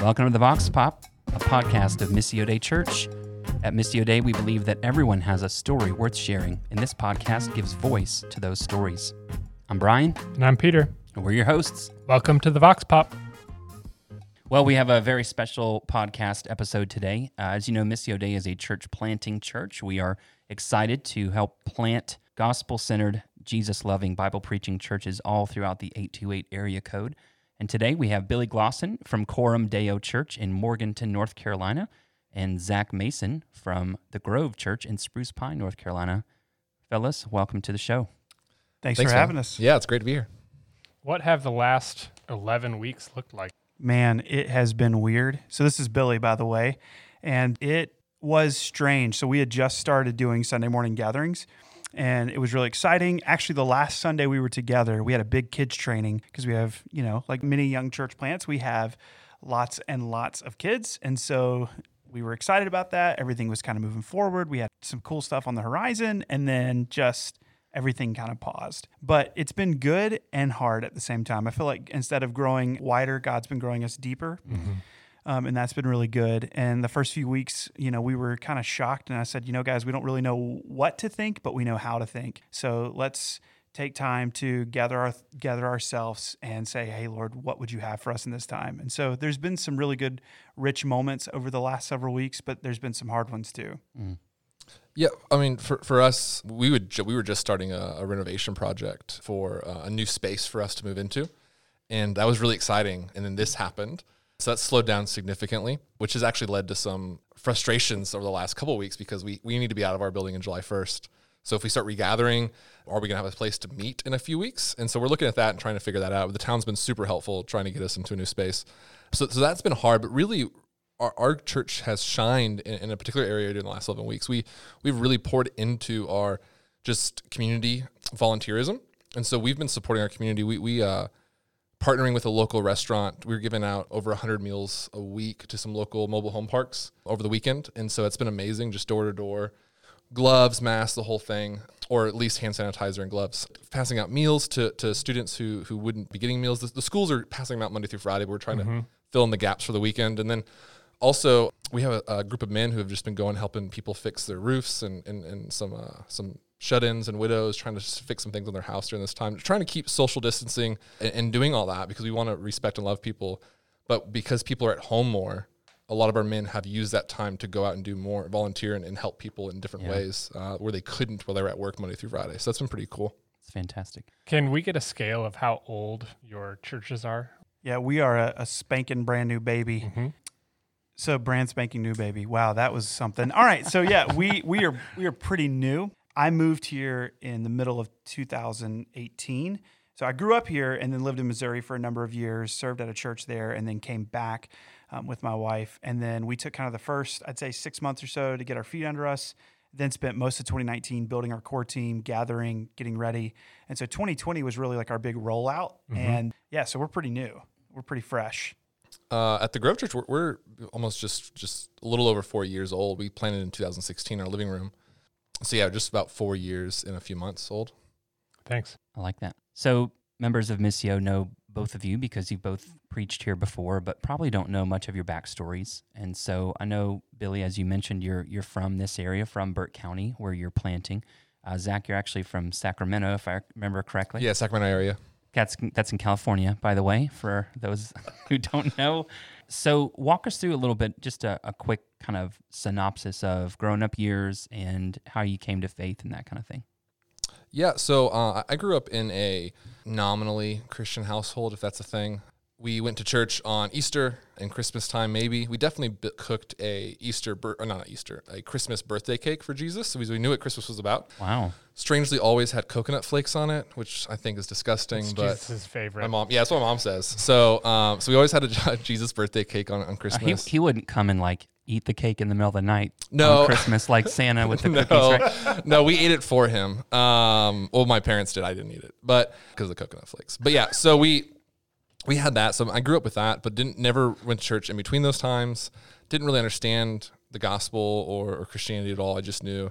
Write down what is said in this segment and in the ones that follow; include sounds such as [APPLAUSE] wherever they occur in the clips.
Welcome to the Vox Pop, a podcast of Missio Dei Church. At Missio Dei, we believe that everyone has a story worth sharing, and this podcast gives voice to those stories. I'm Brian, And I'm Peter. and we're your hosts. Welcome to the Vox Pop. Well, we have a very special podcast episode today. Uh, as you know, Missio Dei is a church planting church. We are excited to help plant gospel centered, Jesus loving, Bible preaching churches all throughout the 828 area code. And today we have Billy Glosson from Coram Deo Church in Morganton, North Carolina, and Zach Mason from the Grove Church in Spruce Pine, North Carolina. Fellas, welcome to the show. Thanks, Thanks for man. having us. Yeah, it's great to be here. What have the last 11 weeks looked like? Man, it has been weird. So this is Billy, by the way, and it was strange. So we had just started doing Sunday morning gatherings, and it was really exciting. Actually, the last Sunday we were together, we had a big kids training because we have, you know, like many young church plants, we have lots and lots of kids, and so we were excited about that. Everything was kind of moving forward. We had some cool stuff on the horizon, and then just everything kind of paused. But it's been good and hard at the same time. I feel like instead of growing wider, God's been growing us deeper. Um, and that's been really good. And the first few weeks, you know, we were kind of shocked. And I said, you know, guys, we don't really know what to think, but we know how to think. So let's take time to gather our gather ourselves and say, hey, Lord, what would you have for us in this time? And so there's been some really good, rich moments over the last several weeks, but there's been some hard ones too. Yeah, I mean, for, for us, we would ju- we were just starting a, a renovation project for uh, a new space for us to move into, and that was really exciting. And then this happened, so that slowed down significantly, which has actually led to some frustrations over the last couple of weeks because we we need to be out of our building in July first. So if we start regathering, are we going to have a place to meet in a few weeks? And so we're looking at that and trying to figure that out. The town's been super helpful trying to get us into a new space. So so that's been hard, but really our, our church has shined in, in a particular area during the last 11 weeks. We we've really poured into our just community volunteerism, and so we've been supporting our community. We we uh, partnering with a local restaurant. We were giving out over 100 meals a week to some local mobile home parks over the weekend, and so it's been amazing, just door to door, gloves, masks, the whole thing, or at least hand sanitizer and gloves. Passing out meals to, to students who who wouldn't be getting meals. The, the schools are passing them out Monday through Friday, but we're trying to fill in the gaps for the weekend, and then also we have a, a group of men who have just been going helping people fix their roofs and and, and some uh, some shut-ins and widows trying to fix some things in their house during this time trying to keep social distancing and, and doing all that because we want to respect and love people but because people are at home more a lot of our men have used that time to go out and do more volunteer and, and help people in different Yeah. ways uh, where they couldn't while they were at work monday through friday so that's been pretty cool It's fantastic. Can we get a scale of how old your churches are? Yeah, we are a, a spanking brand new baby. Mhm. So brand spanking new baby. Wow, that was something. All right, so yeah, we we are we are pretty new. I moved here in the middle of 2018. So I grew up here and then lived in Missouri for a number of years, served at a church there, and then came back um, with my wife. And then we took kind of the first, I'd say, six months or so to get our feet under us. Then spent most of 2019 building our core team, gathering, getting ready. And so 2020 was really like our big rollout. And yeah, so we're pretty new. We're pretty fresh. Uh, at the grove church we're, we're almost just just a little over four years old we planted in 2016 in our living room so yeah just about four years in a few months old Thanks. I like that. So, members of Missio know both of you because you've both preached here before, but probably don't know much of your backstories. And so, I know Billy, as you mentioned, you're you're from this area, from Burke County, where you're planting. Uh, Zach, you're actually from Sacramento, if I remember correctly. yeah sacramento area That's that's in California, by the way, for those [LAUGHS] who don't know. So, walk us through a little bit, just a, a quick kind of synopsis of growing up years and how you came to faith and that kind of thing. Yeah, so uh, I grew up in a nominally Christian household, if that's a thing. We went to church on Easter and Christmas time, maybe. We definitely b- cooked a Easter, bir- or not Easter, a Christmas birthday cake for Jesus. So we, we knew what Christmas was about. Wow. Strangely, always had coconut flakes on it, which I think is disgusting. It's but Jesus' favorite. my mom, yeah, that's what my mom says. So, um, so we always had [LAUGHS] a Jesus birthday cake on, on Uh, He, Christmas. he wouldn't come and like eat the cake in the middle of the night No. on Christmas like Santa with the [LAUGHS] no, cookies, right? no, we ate it for him. Um, well, my parents did. I didn't eat it, but because of the coconut flakes. But yeah, so we we had that. So I grew up with that, but didn't never went to church in between those times. Didn't really understand the gospel or, or Christianity at all. I just knew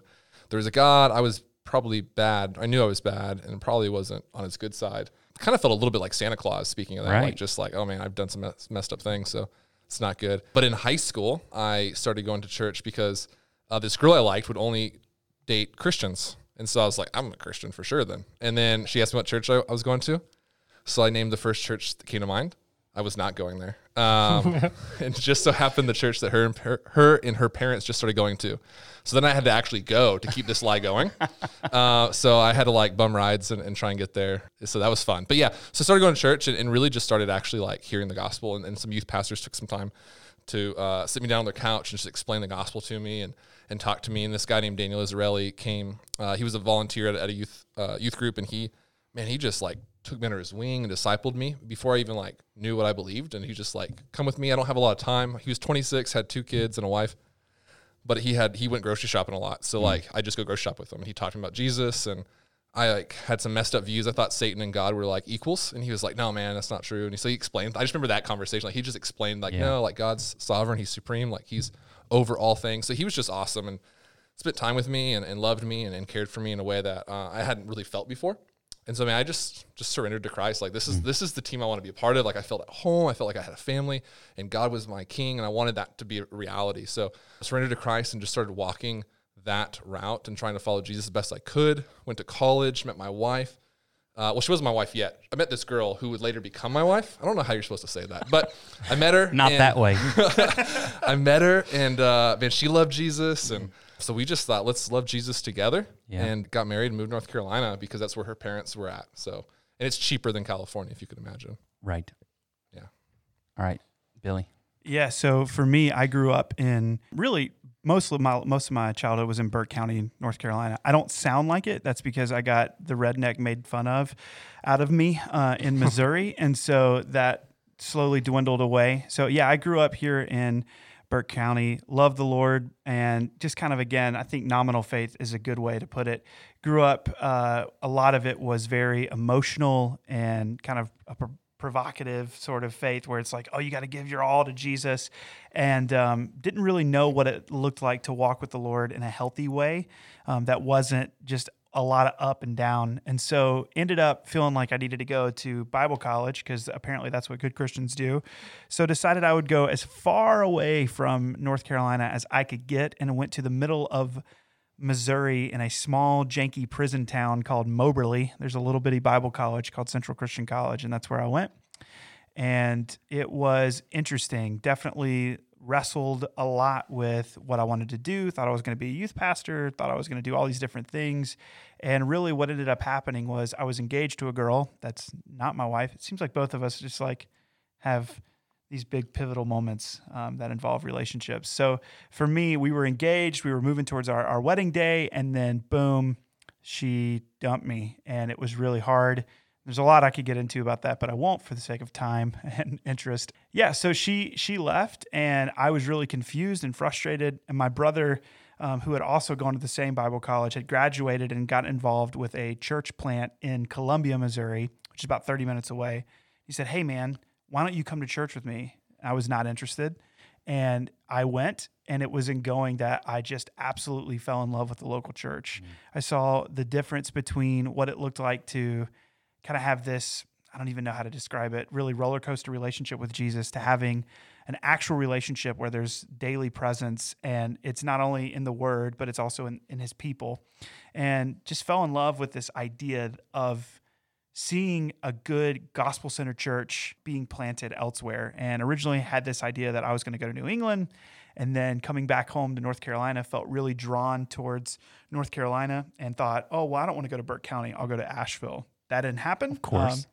there was a God. I was probably bad. I knew I was bad and probably wasn't on his good side. Kind of felt a little bit like Santa Claus. Speaking of that, Right. like just like, oh man, I've done some mess, messed up things, so it's not good. But in high school, I started going to church because uh, this girl I liked would only date Christians, and so I was like, I'm a Christian for sure then. And then she asked me what church I, I was going to, so I named the first church that came to mind. I was not going there. Um, and [LAUGHS] [LAUGHS] it just so happened the church that her and her, her and her parents just started going to. So then I had to actually go to keep this lie going. [LAUGHS] Uh, so I had to like bum rides and, and try and get there. So that was fun. But yeah, so I started going to church and, and really just started actually like hearing the gospel. And, and some youth pastors took some time to uh, sit me down on their couch and just explain the gospel to me and, and talk to me. And this guy named Daniel Israeli came. Uh, he was a volunteer at, at a youth uh, youth group, and he, man, he just like took me under his wing and discipled me before I even like knew what I believed. And he just like, come with me. I don't have a lot of time. He was 26, had two kids and a wife, but he had he went grocery shopping a lot. So like, I just go grocery shop with him, and he talked to me about Jesus and. I like had some messed up views. I thought Satan and God were like equals, and he was like, "No, man, that's not true." And he, so he explained. I just remember that conversation. Like he just explained, like, Yeah. no, like God's sovereign, He's supreme, like He's over all things. So he was just awesome and spent time with me and, and loved me and, and cared for me in a way that uh, I hadn't really felt before. And so, I mean, I just just surrendered to Christ. Like this is this is the team I want to be a part of. Like I felt at home. I felt like I had a family, and God was my King, and I wanted that to be a reality. So I surrendered to Christ and just started walking that route and trying to follow Jesus as best I could. Went to college, met my wife. Uh, well, she wasn't my wife yet. I met this girl who would later become my wife. I don't know how you're supposed to say that, but I met her. [LAUGHS] Not and- that way. [LAUGHS] I met her, and uh, man, she loved Jesus, and so we just thought, let's love Jesus together, Yeah. and got married and moved to North Carolina because that's where her parents were at. So, and it's cheaper than California, if you could imagine. Right. Yeah. All right, Billy. Yeah, so for me, I grew up in really most of my most of my childhood was in Burke County, North Carolina. I don't sound like it. That's because I got the redneck made fun of out of me uh, in [LAUGHS] Missouri, and so that slowly dwindled away. So yeah, I grew up here in Burke County. Loved the Lord, and just kind of again, I think nominal faith is a good way to put it. Grew up. Uh, a lot of it was very emotional and kind of a pro- provocative sort of faith where it's like, oh, you got to give your all to Jesus, and um, didn't really know what it looked like to walk with the Lord in a healthy way. Um, that wasn't just a lot of up and down, and so ended up feeling like I needed to go to Bible college because apparently that's what good Christians do. So decided I would go as far away from North Carolina as I could get, and went to the middle of Missouri in a small, janky prison town called Moberly. There's a little bitty Bible college called Central Christian College, and that's where I went. And it was interesting. Definitely wrestled a lot with what I wanted to do. Thought I was going to be a youth pastor, thought I was going to do all these different things. And really, what ended up happening was I was engaged to a girl that's not my wife. It seems like both of us just like have these big pivotal moments um, that involve relationships. So for me, we were engaged, we were moving towards our, our wedding day, and then boom, she dumped me. And it was really hard. There's a lot I could get into about that, but I won't for the sake of time [LAUGHS] and interest. Yeah, so she she left, and I was really confused and frustrated. And my brother, um, who had also gone to the same Bible college, had graduated and got involved with a church plant in Columbia, Missouri, which is about 30 minutes away. He said, "Hey, man, why don't you come to church with me?" I was not interested, and I went, and it was in going that I just absolutely fell in love with the local church. I saw the difference between what it looked like to kind of have this I don't even know how to describe it really roller coaster relationship with Jesus to having an actual relationship where there's daily presence and it's not only in the word but it's also in, in his people. And just fell in love with this idea of seeing a good gospel centered church being planted elsewhere. And originally had this idea that I was going to go to New England and then coming back home to North Carolina felt really drawn towards North Carolina and thought oh well I don't want to go to Burke County I'll go to Asheville that didn't happen of course.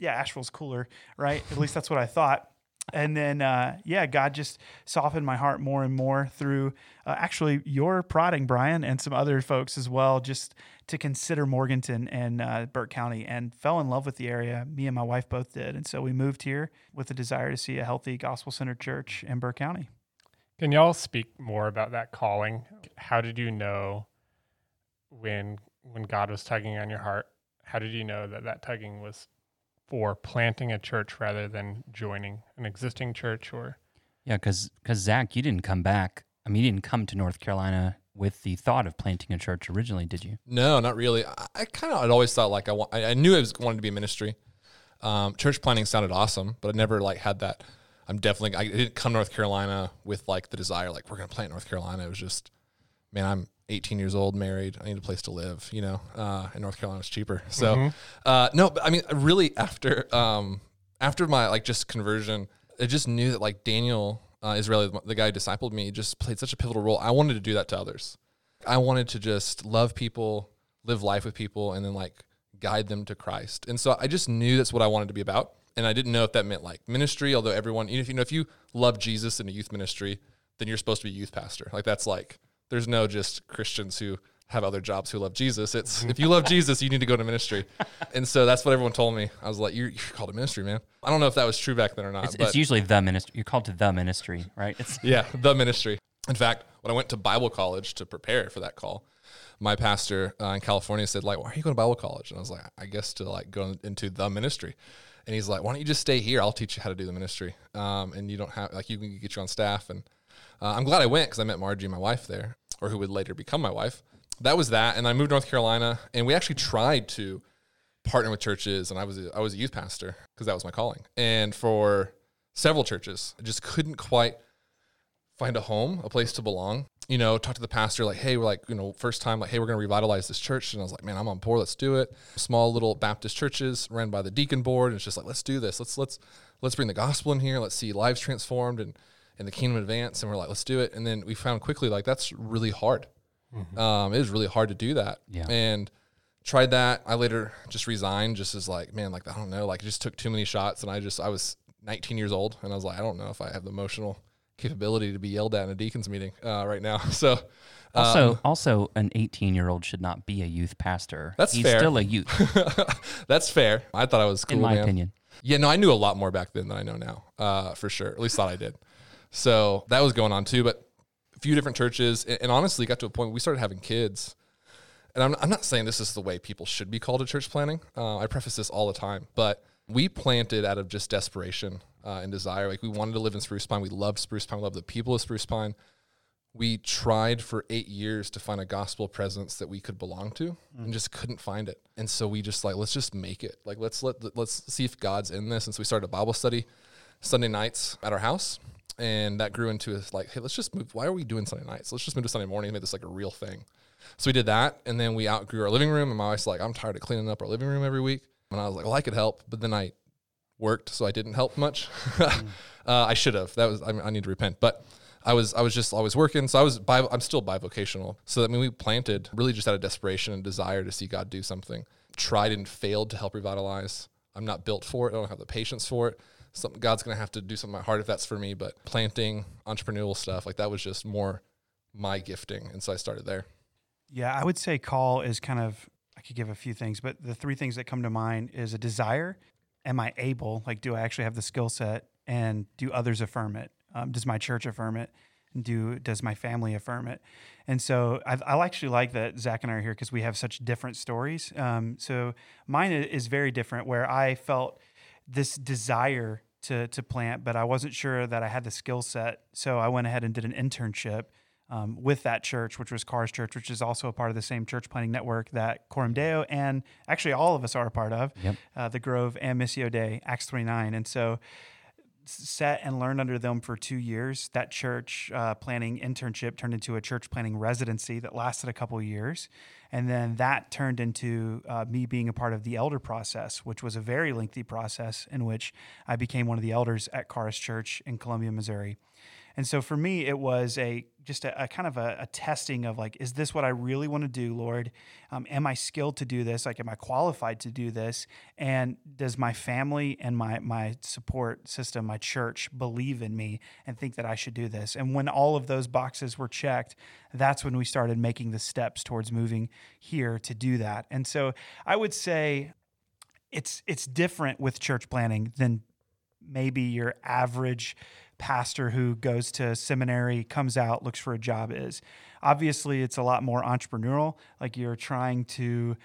yeah, Asheville's cooler, right? At least that's what I thought. And then, uh, yeah, God just softened my heart more and more through uh, actually your prodding, Brian, and some other folks as well, just to consider Morganton and uh, Burke County and fell in love with the area. Me and my wife both did. And so we moved here with a desire to see a healthy gospel centered church in Burke County. Can y'all speak more about that calling? How did you know when when God was tugging on your heart? How did you know that that tugging was for planting a church rather than joining an existing church or Yeah, because because Zach, you didn't come back I mean, you didn't come to North Carolina with the thought of planting a church originally, did you? No, not really. I, I kind of I'd always thought like I, wa- I I knew I was wanted to be a ministry. Um, church planting sounded awesome, but I never like had that. I'm definitely I didn't come to North Carolina with like the desire like we're gonna plant North Carolina. It was just, man, I'm 18 years old, married. I need a place to live. You know, uh, and North Carolina's cheaper. So, uh, no, but I mean, really after um, after my like just conversion, I just knew that like Daniel uh, Israeli, the guy who discipled me, just played such a pivotal role. I wanted to do that to others. I wanted to just love people, live life with people, and then like guide them to Christ. And so I just knew that's what I wanted to be about. And I didn't know if that meant like ministry, although everyone, even if you know, if you love Jesus in a youth ministry, then you're supposed to be a youth pastor. Like that's like, there's no just Christians who have other jobs who love Jesus. It's if you love Jesus, you need to go to ministry. And so that's what everyone told me. I was like, you're, you're called to ministry, man. I don't know if that was true back then or not. It's, but it's usually the ministry. You're called to the ministry, right? It's [LAUGHS] yeah, the ministry. In fact, when I went to Bible college to prepare for that call, my pastor uh, in California said, like, why are you going to Bible college? And I was like, I guess to like go into the ministry. And he's like, why don't you just stay here? I'll teach you how to do the ministry. Um, and you don't have like you can get you on staff. And uh, I'm glad I went because I met Margie, my wife, there, or who would later become my wife. That was that. And I moved to North Carolina, and we actually tried to partner with churches. And I was a, I was a youth pastor because that was my calling. And for several churches, I just couldn't quite find a home, a place to belong. You know, talk to the pastor like, hey, we're like, you know, first time, like, hey, we're gonna revitalize this church, and I was like, man, I'm on board. Let's do it. Small little Baptist churches ran by the deacon board, and it's just like, let's do this. Let's let's let's bring the gospel in here. Let's see lives transformed and and the kingdom advance. And we're like, let's do it. And then we found quickly like that's really hard. Um, it is really hard to do that. Yeah. And tried that. I later just resigned, just as like, man, like I don't know, like it just took too many shots, and I just I was 19 years old, and I was like, I don't know if I have the emotional capability to be yelled at in a deacons meeting uh, right now. [LAUGHS] So also um, also an 18 year old should not be a youth pastor. That's He's fair. still a youth, [LAUGHS] that's fair. I thought I was cool, in my man. opinion. Yeah, no, I knew a lot more back then than I know now, uh, for sure. At least thought I did. So that was going on too. But a few different churches, and, and honestly, got to a point where we started having kids. And I'm, I'm not saying this is the way people should be called to church planting. Uh, I preface this all the time, but we planted out of just desperation uh, and desire. Like we wanted to live in Spruce Pine. We loved Spruce Pine. We loved the people of Spruce Pine. We tried for eight years to find a gospel presence that we could belong to, and just couldn't find it. And so we just like let's just make it. Like let's let let's see if God's in this. And so we started a Bible study Sunday nights at our house, and that grew into a, like, hey, let's just move. Why are we doing Sunday nights? Let's just move to Sunday morning and make this like a real thing. So we did that, and then we outgrew our living room. And my wife's like, I'm tired of cleaning up our living room every week. And I was like, well, I could help, but then I worked, so I didn't help much. [LAUGHS] uh, I should have. That was I, mean, I need to repent, but. I was I was just always working, so I was bi- I'm still bivocational. So I mean, we planted really just out of desperation and desire to see God do something. Tried and failed to help revitalize. I'm not built for it. I don't have the patience for it. God's gonna have to do something heart if that's for me. But planting, entrepreneurial stuff like that was just more my gifting, and so I started there. Yeah, I would say call is kind of I could give a few things, but the three things that come to mind is a desire. Am I able? Like, do I actually have the skill set? And do others affirm it? Um, does my church affirm it? Do does my family affirm it? And so I, I actually like that Zach and I are here because we have such different stories. Um, so mine is very different, where I felt this desire to to plant, but I wasn't sure that I had the skill set. So I went ahead and did an internship um, with that church, which was Karis Church, which is also a part of the same church planting network that Coram Deo and actually all of us are a part of, Yep. uh, the Grove and Missio Dei, Acts 29. And so sat and learned under them for two years. That church uh, planting internship turned into a church planting residency that lasted a couple years. And then that turned into uh, me being a part of the elder process, which was a very lengthy process in which I became one of the elders at Karis Church in Columbia, Missouri. And so for me, it was a just a, a kind of a, a testing of like, is this what I really want to do, Lord? Um, am I skilled to do this? Like, am I qualified to do this? And does my family and my my support system, my church, believe in me and think that I should do this? And when all of those boxes were checked, that's when we started making the steps towards moving here to do that. And so I would say it's it's different with church planting than maybe your average pastor who goes to seminary, comes out, looks for a job is. Obviously, it's a lot more entrepreneurial. Like you're trying to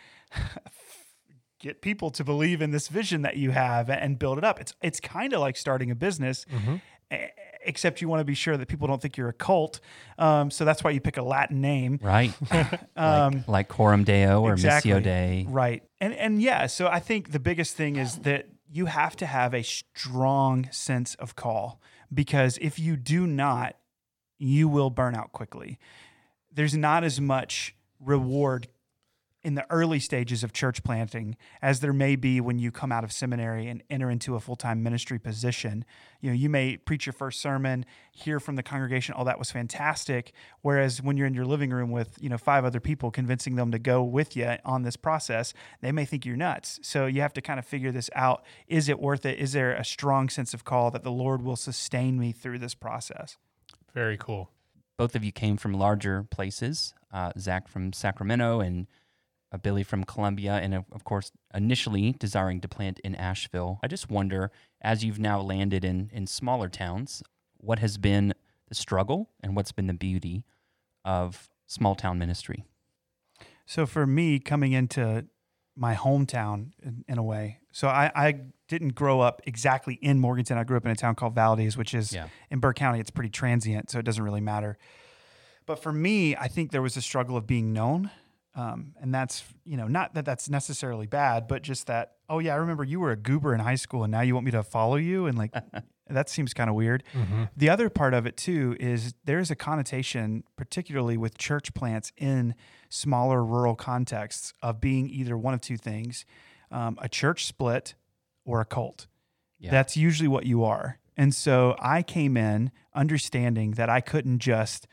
get people to believe in this vision that you have and build it up. It's it's kind of like starting a business. A- except you want to be sure that people don't think you're a cult. Um, so that's why you pick a Latin name. Right. [LAUGHS] Um, like, like Coram Deo or exactly. Missio Dei. Right. And and yeah, so I think the biggest thing is that you have to have a strong sense of call because if you do not, you will burn out quickly. There's not as much reward in the early stages of church planting as there may be when you come out of seminary and enter into a full-time ministry position you know you may preach your first sermon hear from the congregation oh that was fantastic whereas when you're in your living room with you know five other people convincing them to go with you on this process they may think you're nuts so you have to kind of figure this out is it worth it is there a strong sense of call that the lord will sustain me through this process Very cool. Both of you came from larger places. Uh, Zach from Sacramento and Billy from Columbia, and of, of course, initially desiring to plant in Asheville. I just wonder, as you've now landed in in smaller towns, what has been the struggle and what's been the beauty of small town ministry? So for me, coming into my hometown in, in a way, so I, I didn't grow up exactly in Morganton. I grew up in a town called Valdese, which is Yeah. in Burke County. It's pretty transient, so it doesn't really matter. But for me, I think there was a struggle of being known. Um, and that's, you know, not that that's necessarily bad, but just that, oh, yeah, I remember you were a goober in high school and now you want me to follow you. And like, [LAUGHS] that seems kind of weird. The other part of it too is there's a connotation, particularly with church plants in smaller rural contexts, of being either one of two things um, a church split or a cult. Yeah. That's usually what you are. And so I came in understanding that I couldn't just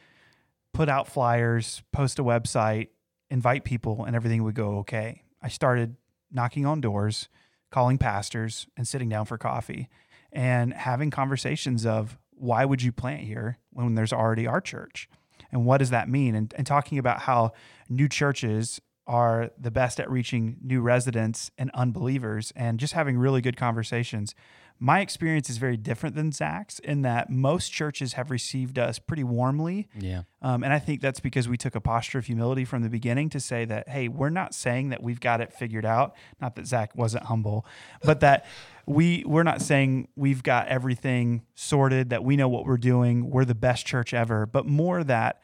put out flyers, post a website, invite people, and everything would go okay. I started knocking on doors, calling pastors, and sitting down for coffee and having conversations of why would you plant here when there's already our church? And what does that mean? And, and talking about how new churches are the best at reaching new residents and unbelievers and just having really good conversations. My experience is very different than Zach's in that most churches have received us pretty warmly. Yeah. Um, and I think that's because we took a posture of humility from the beginning to say that, hey, we're not saying that we've got it figured out. Not that Zach wasn't humble, but that we we're not saying we've got everything sorted, that we know what we're doing, we're the best church ever, but more that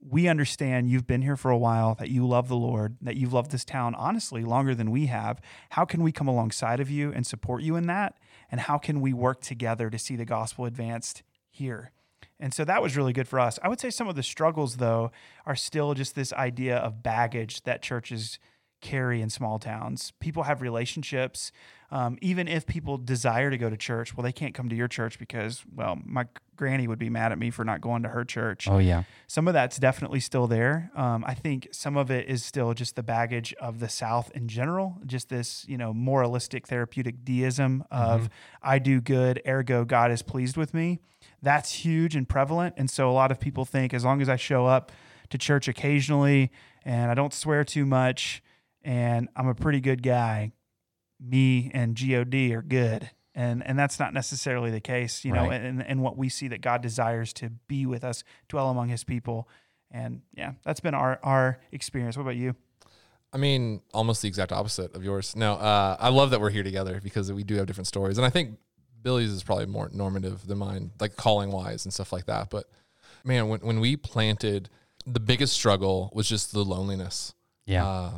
we understand you've been here for a while, that you love the Lord, that you've loved this town honestly longer than we have. How can we come alongside of you and support you in that? And how can we work together to see the gospel advanced here? And so that was really good for us. I would say some of the struggles, though, are still just this idea of baggage that churches carry in small towns. People have relationships. Um, even if people desire to go to church, well, they can't come to your church because, well, my granny would be mad at me for not going to her church Oh yeah. some of that's definitely still there. Um, I think some of it is still just the baggage of the South in general, just this you know moralistic therapeutic deism of I do good, ergo God is pleased with me. That's huge and prevalent, and so a lot of people think as long as I show up to church occasionally and I don't swear too much and I'm a pretty good guy, me and God are good. And, and that's not necessarily the case, you know, Right. and, and what we see that God desires to be with us, dwell among his people. And yeah, that's been our, our experience. What about you? I mean, almost the exact opposite of yours. No, uh, I love that we're here together because we do have different stories, and I think Billy's is probably more normative than mine, like calling wise and stuff like that. But man, when when we planted, the biggest struggle was just the loneliness. Yeah. Uh,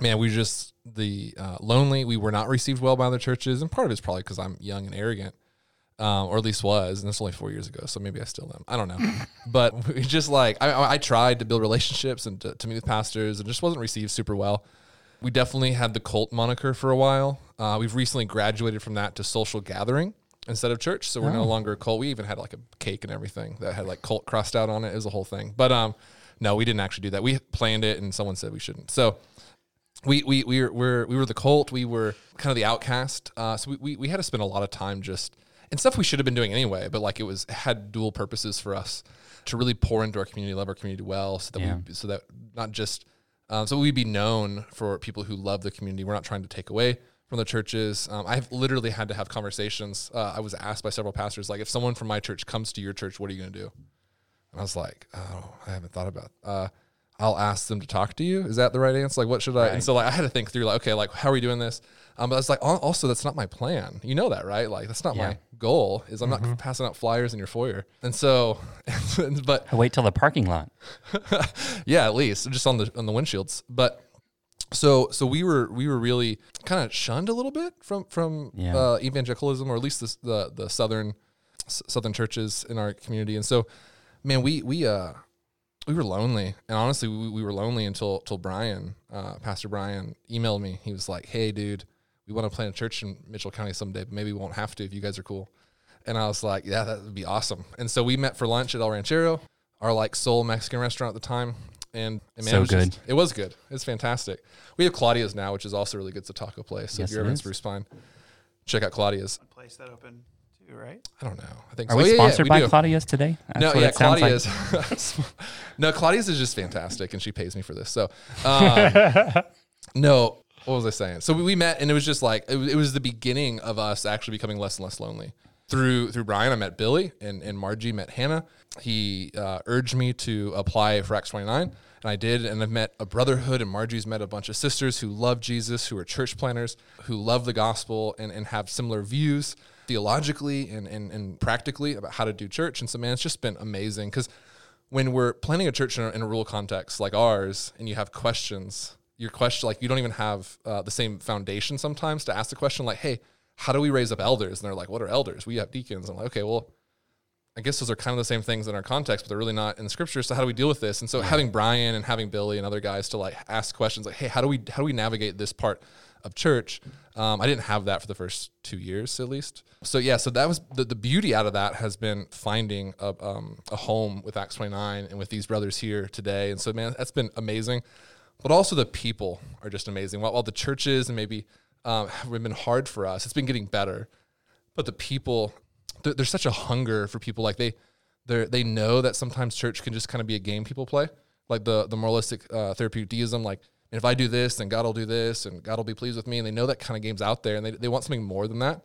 man, we were just the uh, lonely. We were not received well by other churches, and part of it's probably because I'm young and arrogant, um, or at least was, and that's only four years ago, so maybe I still am. I don't know, [LAUGHS] but [LAUGHS] we just like I- I, tried to build relationships and to, to meet with pastors, and just wasn't received super well. We definitely had the cult moniker for a while. Uh, we've recently graduated from that to social gathering instead of church, so we're no Oh. longer a cult. We even had like a cake and everything that had like cult crossed out on it. It was a whole thing, but um, no, we didn't actually do that. We planned it, and someone said we shouldn't. So we we we were, we're, we were the cult. We were kind of the outcast. Uh, so we, we we had to spend a lot of time just and stuff we should have been doing anyway. But like it was had dual purposes for us to really pour into our community, love our community well, so that Yeah. we so that not just um, so we'd be known for people who love the community. We're not trying to take away from the churches. Um, I've literally had to have conversations. Uh, I was asked by several pastors, like, if someone from my church comes to your church, what are you going to do? And I was like, oh, I haven't thought about. Uh, I'll ask them to talk to you. Is that the right answer? Like, what should I? And so, like, I had to think through, like, okay, like, how are we doing this? Um, but I was like, also, that's not my plan. You know that, right? Like, that's not Yeah. my goal. Is I'm not passing out flyers in your foyer. And so, [LAUGHS] but I wait till the parking lot. [LAUGHS] yeah, at least just on the on the windshields. But so so we were we were really kind of shunned a little bit from from Yeah. uh, evangelicalism, or at least the the, the southern s- southern churches in our community. And so, man, we we uh we were lonely, and honestly, we, we were lonely until until Brian, uh, Pastor Brian, emailed me. He was like, "Hey, dude, we want to plant a church in Mitchell County someday, but maybe we won't have to if you guys are cool." And I was like, "Yeah, that would be awesome." And so we met for lunch at El Ranchero, our like sole Mexican restaurant at the time. And, and man, So it was just- good. it was good. It's fantastic. We have Claudia's now, which is also really good. It's a taco place. So Yes, if you're ever in. Spruce Pine, check out Claudia's. place that open too, right? I don't know. I think Are so. we Oh, yeah, yeah, sponsored we by do. Claudia's today? That's No, what yeah, it sounds like. Claudia's. [LAUGHS] no, Claudia's is just fantastic, and she pays me for this. So, um, [LAUGHS] no, what was I saying? So we, we met, and it was just like it was, it was the beginning of us actually becoming less and less lonely. Through through Brian, I met Billy, and and Margie met Hannah. He uh, urged me to apply for Acts twenty nine, and I did. And I've met a brotherhood, and Margie's met a bunch of sisters who love Jesus, who are church planters, who love the gospel, and and have similar views theologically and and, and practically about how to do church. And so, man, it's just been amazing because when we're planning a church in a, in a rural context like ours and you have questions your question like you don't even have uh, the same foundation sometimes to ask the question like hey how do we raise up elders? And they're like what are elders? We have deacons. I'm like okay well i guess those are kind of the same things in our context but they're really not in the scripture. So how do we deal with this? And so having brian and having billy and other guys to like ask questions like hey how do we how do we navigate this part of church. Um, i didn't have that for the first two years at least. So yeah so that was the, the beauty out of that has been finding a, um, a home with acts 29 and with these brothers here today. And so man that's been amazing. But also the people are just amazing. While, while the churches and maybe um, have been hard for us it's been getting better. But the people there, there's such a hunger for people. Like they they they know that sometimes church can just kind of be a game people play. Like the the moralistic uh, therapeutic deism like if i do this then god will do this and god will be pleased with me. And they know that kind of game's out there and they, they want something more than that.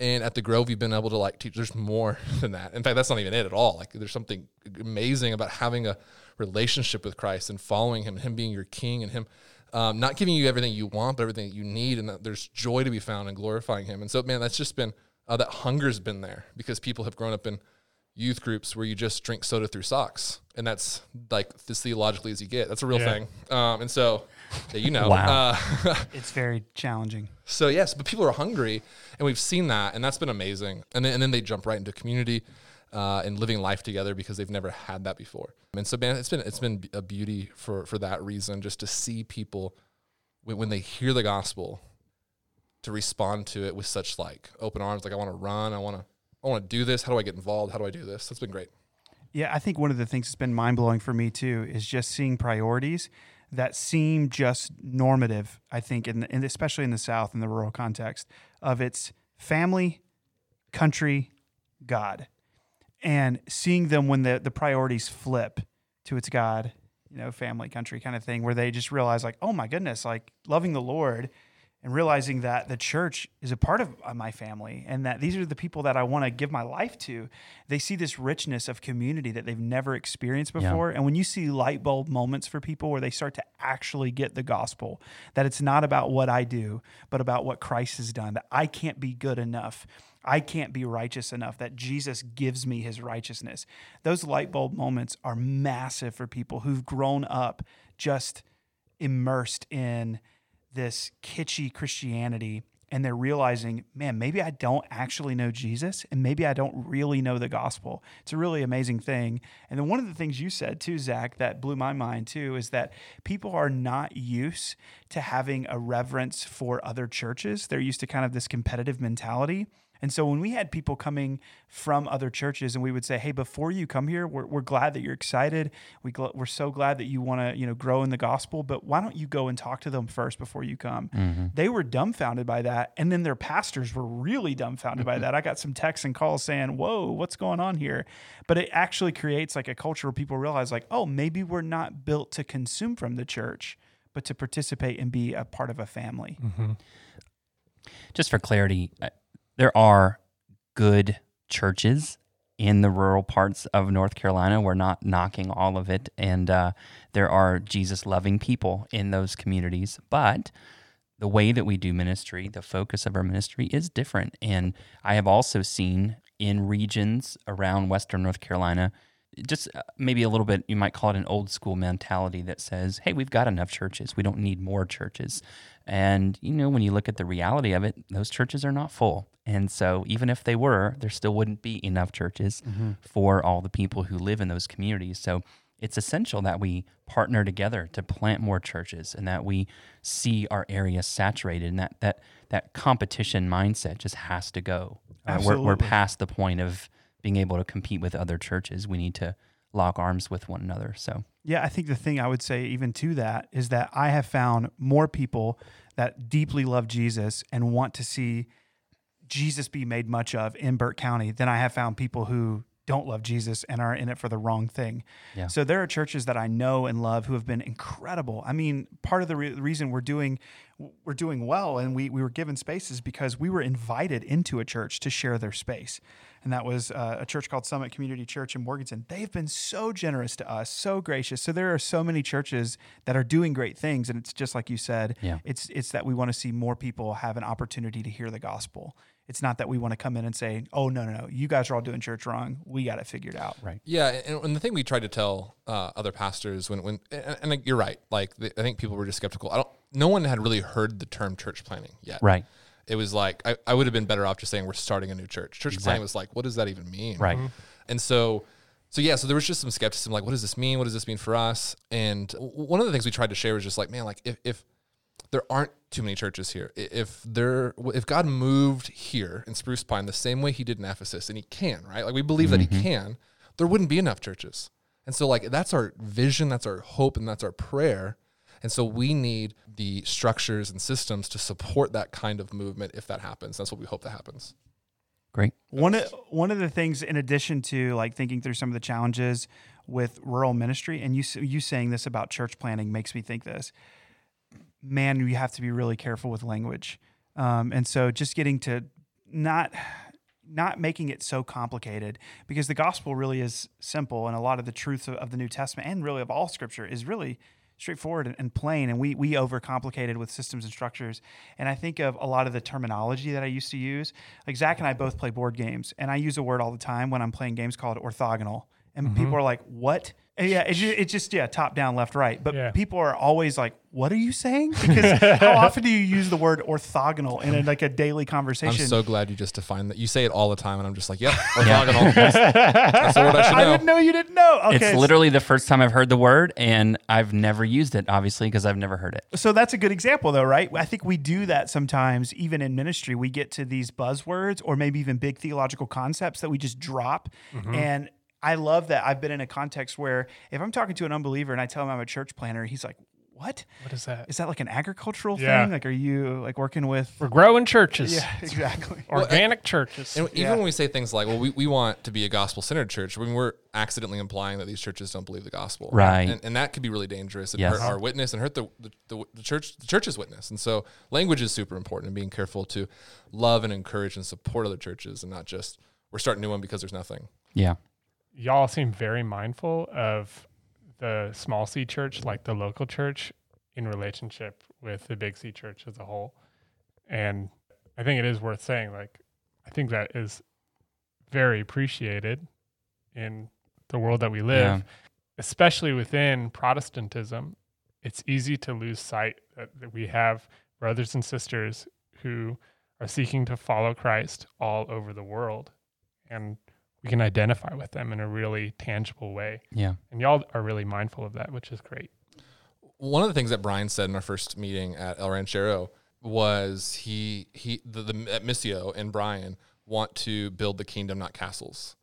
And at the grove you've been able to like teach there's more [LAUGHS] than that. In fact that's not even it at all. Like there's something amazing about having a relationship with christ and following him him being your king and him um, not giving you everything you want but everything that you need and that there's joy to be found in glorifying him. And so man that's just been uh, that hunger's been there because people have grown up in youth groups where you just drink soda through socks and that's like as theologically as you get that's a real Yeah. thing um, and so yeah, you know [LAUGHS] Wow. uh, [LAUGHS] It's very challenging. so yes, but people are hungry, and we've seen that, and that's been amazing. And then and then they jump right into community uh, and living life together because they've never had that before. And so man, it's been it's been a beauty for for that reason, just to see people when, when they hear the gospel to respond to it with such like open arms, like I want to run, I want to I want to do this. How do I get involved? How do I do this? That's been great. Yeah, I think one of the things that's been mind blowing for me too is just seeing priorities that seem just normative. I think, in, in especially in the South in the rural context of its family, country, God, and seeing them when the the priorities flip to its God, you know, family, country kind of thing, where they just realize like, oh my goodness, like loving the Lord and realizing that the church is a part of uh, my family and that these are the people that I want to give my life to. They see this richness of community that they've never experienced Yeah. before. And when you see light bulb moments for people where they start to actually get the gospel, that it's not about what I do, but about what Christ has done, that I can't be good enough. I can't be righteous enough that Jesus gives me his righteousness. Those light bulb moments are massive for people who've grown up just immersed in this kitschy Christianity and they're realizing, man, maybe I don't actually know Jesus and maybe I don't really know the gospel. It's a really amazing thing. And then one of the things you said too, Zach, that blew my mind too, is that people are not used to having a reverence for other churches. They're used to kind of this competitive mentality. And so when we had people coming from other churches and we would say, hey, before you come here, we're, we're glad that you're excited. We gl- we're so glad that you want to, you know, grow in the gospel, but why don't you go and talk to them first before you come? Mm-hmm. They were dumbfounded by that. And then their pastors were really dumbfounded by mm-hmm. that. I got some texts and calls saying, whoa, what's going on here? But it actually creates like a culture where people realize like, oh, maybe we're not built to consume from the church, but to participate and be a part of a family. Mm-hmm. Just for clarity, there are good churches in the rural parts of North Carolina. We're not knocking all of it. And uh, there are Jesus loving people in those communities. But the way that we do ministry, the focus of our ministry is different. And I have also seen in regions around Western North Carolina, just uh, maybe a little bit, you might call it an old school mentality that says, hey, we've got enough churches. We don't need more churches. And, you know, when you look at the reality of it, those churches are not full. And so, even if they were, there still wouldn't be enough churches Mm-hmm. for all the people who live in those communities. So, it's essential that we partner together to plant more churches and that we see our area saturated and that that, that competition mindset just has to go. Uh, we're, we're past the point of being able to compete with other churches. We need to lock arms with one another. So, Yeah, I think the thing I would say even to that is that I have found more people that deeply love Jesus and want to see Jesus be made much of in Burke County than I have found people who don't love Jesus and are in it for the wrong thing. Yeah. So there are churches that I know and love who have been incredible. I mean, part of the re- reason we're doing we're doing well and we we were given spaces because we were invited into a church to share their space. And that was uh, a church called Summit Community Church in Morganton. They've been so generous to us, so gracious. So there are so many churches that are doing great things and it's just like you said, Yeah. it's it's that we want to see more people have an opportunity to hear the gospel. It's not that we want to come in and say, "Oh no, no, no, you guys are all doing church wrong. We got it figured out." right. Yeah, and, and the thing we tried to tell uh, other pastors when when and, and you're right, like the, I think people were just skeptical. I don't. No one had really heard the term church planting yet. Right. It was like I, I would have been better off just saying we're starting a new church. Church planting was like, what does that even mean? Right. And so, so yeah, so there was just some skepticism, like, what does this mean? What does this mean for us? And one of the things we tried to share was just like, man, like if, if there aren't too many churches here, if there, if God moved here in Spruce Pine the same way He did in Ephesus, and He can, right? Like we believe that He mm-hmm. can, there wouldn't be enough churches. And so, like, that's our vision, that's our hope, and that's our prayer. And so we need the structures and systems to support that kind of movement if that happens. That's what we hope that happens. Great. One of one of the things, in addition to like thinking through some of the challenges with rural ministry, and you you saying this about church planning makes me think this. Man, you have to be really careful with language, um, and so just getting to not not making it so complicated because the gospel really is simple, and a lot of the truths of, of the New Testament and really of all Scripture is really straightforward and, and plain and we we overcomplicate it with systems and structures. And i think of a lot of the terminology that i used to use. Like zach and i both play board games and i use a word all the time when i'm playing games called orthogonal. And people are like what yeah it's just, it's just yeah top down left right but Yeah. people are always like what are you saying because how [LAUGHS] often do you use the word orthogonal in a, like a daily conversation? I'm so glad you just defined that. You say it all the time, and I'm just like, yep, [LAUGHS] orthogonal. that's, that's the word I should [LAUGHS] know. I didn't know you didn't know. Okay, It's literally the first time I've heard the word, and I've never used it, obviously, because I've never heard it. So that's a good example, though, right? I think we do that sometimes, even in ministry. We get to these buzzwords or maybe even big theological concepts that we just drop. Mm-hmm. And I love that. I've been in a context where if I'm talking to an unbeliever and I tell him I'm a church planter, he's like, What? What is that? Is that like an agricultural Yeah. thing? Like, are you like working with. We're growing churches, Yeah, [LAUGHS] exactly. [LAUGHS] organic churches. And even Yeah. when we say things like, well, we, we want to be a gospel centered church, when we're accidentally implying that these churches don't believe the gospel. Right. And, and that could be really dangerous and Yes. hurt our witness and hurt the, the, the, the church, the church's witness. And so language is super important and being careful to love and encourage and support other churches and not just, we're starting a new one because there's nothing. Yeah. Y'all seem very mindful of the small C church, like the local church, in relationship with the big C church as a whole. And I think it is worth saying, like, I think that is very appreciated in the world that we live, Yeah. especially within Protestantism. It's easy to lose sight that, that we have brothers and sisters who are seeking to follow Christ all over the world. And we can identify with them in a really tangible way. Yeah. And y'all are really mindful of that, which is great. One of the things that Brian said in our first meeting at El Ranchero was he he the, the at Missio and Brian want to build the kingdom, not castles.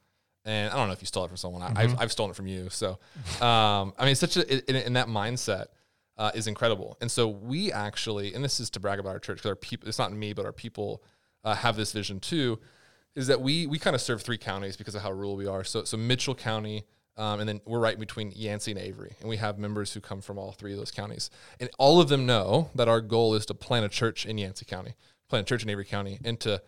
And I don't know if you stole it from someone. I, I've, I've stolen it from you. So, [LAUGHS] um, I mean, such a in, in that mindset uh, is incredible. And so we actually, and this is to brag about our church because our people, it's not me, but our people uh, have this vision too. Is that we we kind of serve three counties because of how rural we are. So so Mitchell County, um, and then we're right between Yancey and Avery, and we have members who come from all three of those counties, and all of them know that our goal is to plant a church in Yancey County, plant a church in Avery County, and to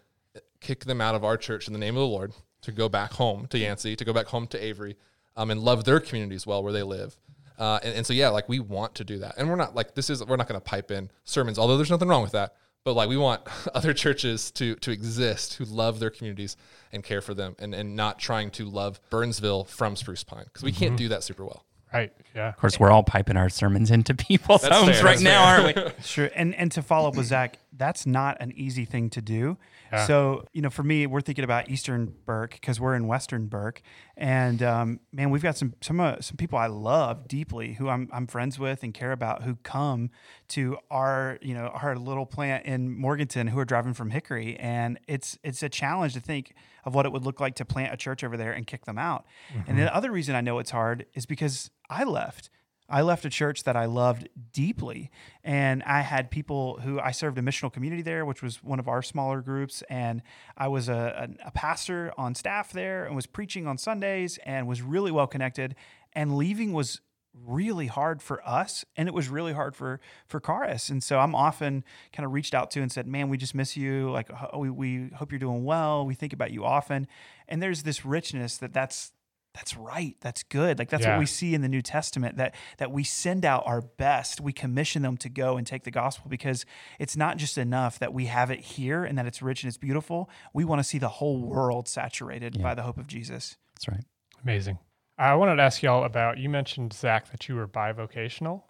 kick them out of our church in the name of the Lord to go back home to Yancey, to go back home to Avery, um, and love their communities well where they live. Uh, and, and so yeah, like we want to do that, and we're not like this is we're not going to pipe in sermons, although there's nothing wrong with that. But like we want [LAUGHS] other churches to to exist who love their communities and care for them, and and not trying to love Burnsville from Spruce Pine because we can't mm-hmm. do that super well. Right. Yeah. Of course, we're all piping our sermons into people's That's [LAUGHS] homes fair, right that's now, fair. aren't we? Sure. And and to follow up with [CLEARS THROAT] Zach, that's not an easy thing to do. Yeah. So, you know, for me, we're thinking about Eastern Burke because we're in Western Burke. And um, man, we've got some some uh, some people I love deeply who I'm I'm friends with and care about who come to our, you know, our little plant in Morganton who are driving from Hickory. And it's it's a challenge to think of what it would look like to plant a church over there and kick them out. And the other reason I know it's hard is because I left. I left a church that I loved deeply, and I had people who I served a missional community there, which was one of our smaller groups, and I was a, a, a pastor on staff there and was preaching on Sundays and was really well connected. And leaving was really hard for us, and it was really hard for for Karis. And so I'm often kind of reached out to and said, "Man, we just miss you. Like we we hope you're doing well. We think about you often." And there's this richness that that's that's right that's good like that's Yeah. what we see in the new testament that that we send out our best we commission them to go and take the gospel because it's not just enough that we have it here and that it's rich and it's beautiful we want to see the whole world saturated by the hope of jesus That's right. Amazing. I wanted to ask y'all about you mentioned Zach that you were bivocational.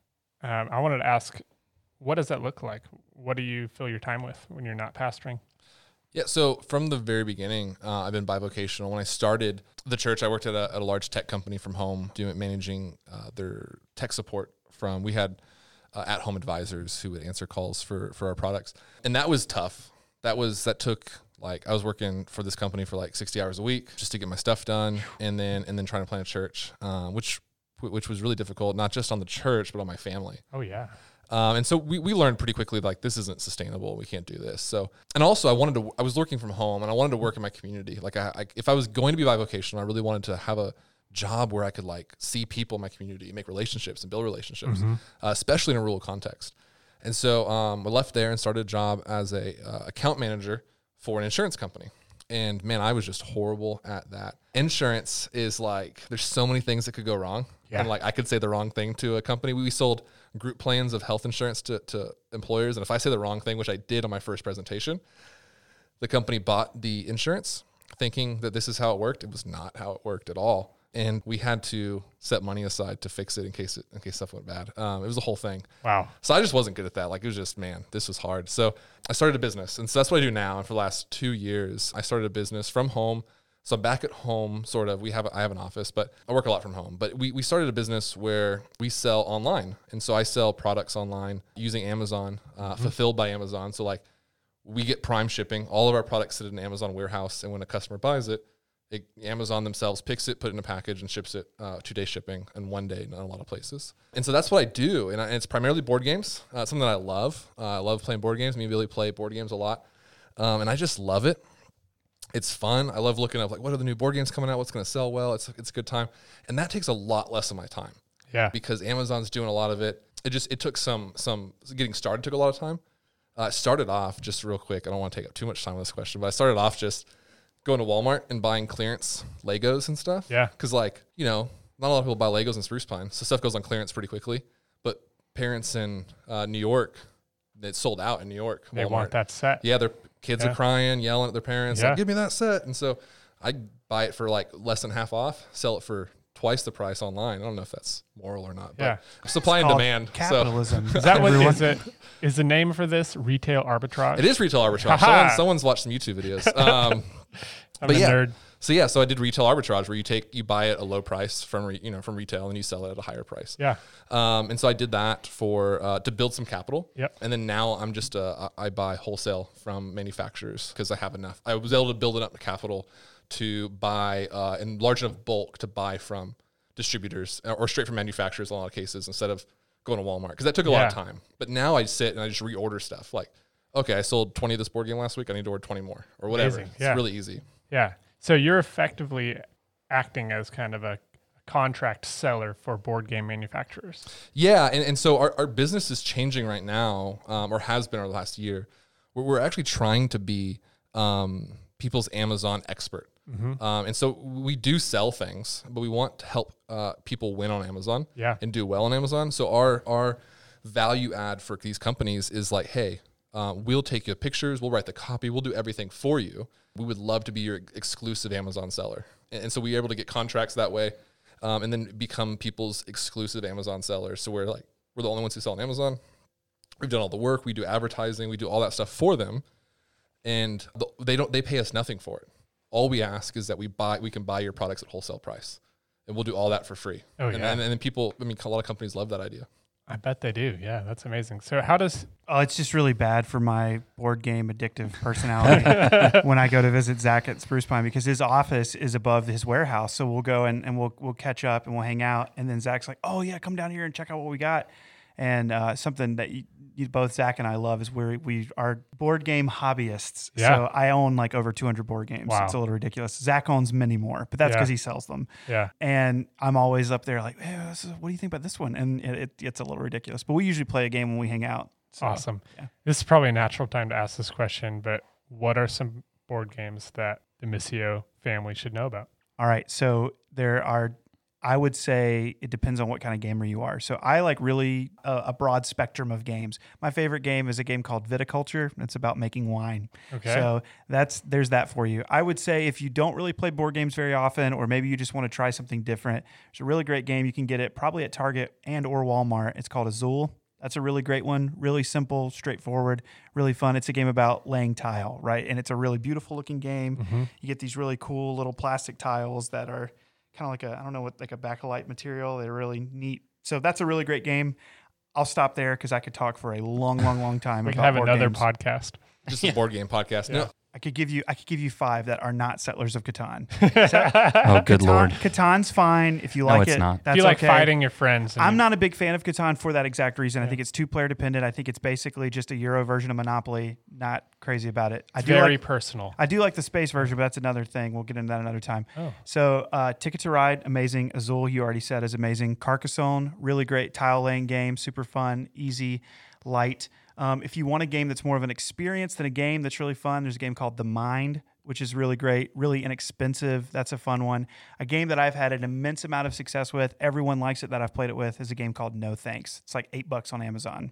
Um, I wanted to ask, what does that look like? What do you fill your time with when you're not pastoring? Yeah, so from the very beginning, uh, I've been bivocational. When I started the church, I worked at a, at a large tech company from home, doing managing uh, their tech support. From we had uh, at home advisors who would answer calls for for our products, and that was tough. That was that took like I was working for this company for like sixty hours a week just to get my stuff done, and then and then trying to plan a church, uh, which which was really difficult, not just on the church but on my family. Oh yeah. Um, and so we, we learned pretty quickly like this isn't sustainable. We can't do this. So and also I wanted to I was working from home and I wanted to work in my community. Like I, I if I was going to be bivocational, I really wanted to have a job where I could like see people in my community, make relationships and build relationships, uh, especially in a rural context. And so um, I left there and started a job as a uh, account manager for an insurance company. And man, I was just horrible at that. Insurance is like there's so many things that could go wrong. Yeah. And like I could say the wrong thing to a company. We sold group plans of health insurance to, to employers. And if I say the wrong thing, which I did on my first presentation, the company bought the insurance thinking that this is how it worked. It was not how it worked at all. And we had to set money aside to fix it in case it, in case stuff went bad. Um, it was a whole thing. Wow. So I just wasn't good at that. Like it was just, man, this was hard. So I started a business, and so that's what I do now. And for the last two years, I started a business from home. So I'm back at home, sort of. We have I have an office, but I work a lot from home. But we we started a business where we sell online, and so I sell products online using Amazon, uh, fulfilled by Amazon. So like we get Prime shipping. All of our products sit in an Amazon warehouse, and when a customer buys it, it, Amazon themselves picks it, put it in a package, and ships it uh, two day shipping in one day in a lot of places. And so that's what I do, and, I, and it's primarily board games. Uh, something that I love. Uh, I love playing board games. Me and Billy play board games a lot, um, and I just love it. It's fun. I love looking up like what are the new board games coming out, what's going to sell well. It's it's a good time, and that takes a lot less of my time Yeah. because Amazon's doing a lot of it. It just it took some some getting started took a lot of time. Uh, I started off just real quick. I don't want to take up too much time with this question, but I started off just going to Walmart and buying clearance Legos and stuff. Yeah. because like you know, not a lot of people buy Legos in Spruce Pine, so stuff goes on clearance pretty quickly. But parents in uh, New York, it's sold out in New York. They Walmart. want that set. Yeah, their kids Yeah. are crying, yelling at their parents, Yeah. like, "Give me that set!" And so I buy it for like less than half off, sell it for twice the price online. I don't know if that's moral or not, but Yeah. supply and demand. So capitalism [LAUGHS] Is that what is it? Is the name for this retail arbitrage? it is retail arbitrage. [LAUGHS] Someone, someone's watched some YouTube videos. [LAUGHS] Um, I'm but a yeah. nerd. So yeah, so I did retail arbitrage where you take you buy it at a low price from re, you know from retail and you sell it at a higher price. Yeah. Um, and so I did that for uh, to build some capital. Yep. And then now I'm just uh, I buy wholesale from manufacturers because I have enough. I was able to build enough capital to buy uh, in large enough bulk to buy from distributors uh, or straight from manufacturers in a lot of cases instead of going to Walmart because that took a lot of time. But now I sit and I just reorder stuff like. Okay, I sold 20 of this board game last week. I need to order 20 more or whatever. Amazing. It's Yeah. really easy. Yeah. So you're effectively acting as kind of a contract seller for board game manufacturers. Yeah, and, and so our, our business is changing right now, um, or has been over the last year. Where we're actually trying to be um, people's Amazon expert. Um, and so we do sell things, but we want to help uh, people win on Amazon Yeah. and do well on Amazon. So our our value add for these companies is like, hey, uh, we'll take your pictures, we'll write the copy, we'll do everything for you. We would love to be your exclusive Amazon seller, and, and so we're able to get contracts that way, um, and then become people's exclusive Amazon sellers. So we're like we're the only ones who sell on Amazon. We've done all the work, we do advertising, we do all that stuff for them, and the, they don't they pay us nothing for it. All we ask is that we buy we can buy your products at wholesale price, and we'll do all that for free. Oh, and, yeah. and, and then people, I mean, a lot of companies love that idea. I bet they do. Yeah, that's amazing. So how does Oh, it's just really bad for my board game addictive [LAUGHS] personality [LAUGHS] when I go to visit Zach at Spruce Pine because his office is above his warehouse. So we'll go and, and we'll we'll catch up and we'll hang out. And then Zach's like, "Oh yeah, come down here and check out what we got." And uh, something that you, you, both Zach and I love is where we are board game hobbyists. Yeah. So I own like over 200 board games. Wow. It's a little ridiculous. Zach owns many more, but that's Yeah. because he sells them. yeah And I'm always up there like, hey, is, what do you think about this one? And it, it, it's a little ridiculous. But we usually play a game when we hang out. So, awesome? yeah. This is probably a natural time to ask this question, but what are some board games that the Missio family should know about? All right. So there are, I would say it depends on what kind of gamer you are. So I like really uh, a broad spectrum of games. My favorite game is a game called Viticulture. It's about making wine. Okay. So that's there's that for you. I would say if you don't really play board games very often, or maybe you just want to try something different, it's a really great game. You can get it probably at Target and or Walmart. It's called Azul. That's a really great one. Really simple, straightforward, really fun. It's a game about laying tile, right? And it's a really beautiful looking game. You get these really cool little plastic tiles that are kind of like a I don't know what like a bakelite material. They're really neat. So that's a really great game. I'll stop there because I could talk for a long, long, long time. we can have another games. podcast. Just a board game podcast. [LAUGHS] Yeah. No, I could give you I could give you five that are not Settlers of Catan. [LAUGHS] Oh, good Catan- lord. Catan's fine if you No, like it's it. not. That's if you like okay. fighting your friends, I'm you- not a big fan of Catan for that exact reason. I think it's two player dependent. I think it's basically just a Euro version of Monopoly. Not crazy about it. I do very like personal. I do like the space version, but that's another thing. We'll get into that another time. Oh. So, uh, Ticket to Ride, amazing. Azul, you already said, is amazing. Carcassonne, really great tile laying game, super fun, easy, light. Um, if you want a game that's more of an experience than a game that's really fun, there's a game called The Mind, which is really great, really inexpensive. That's a fun one. A game that I've had an immense amount of success with, everyone likes it that I've played it with, is a game called No Thanks. It's like eight bucks on Amazon.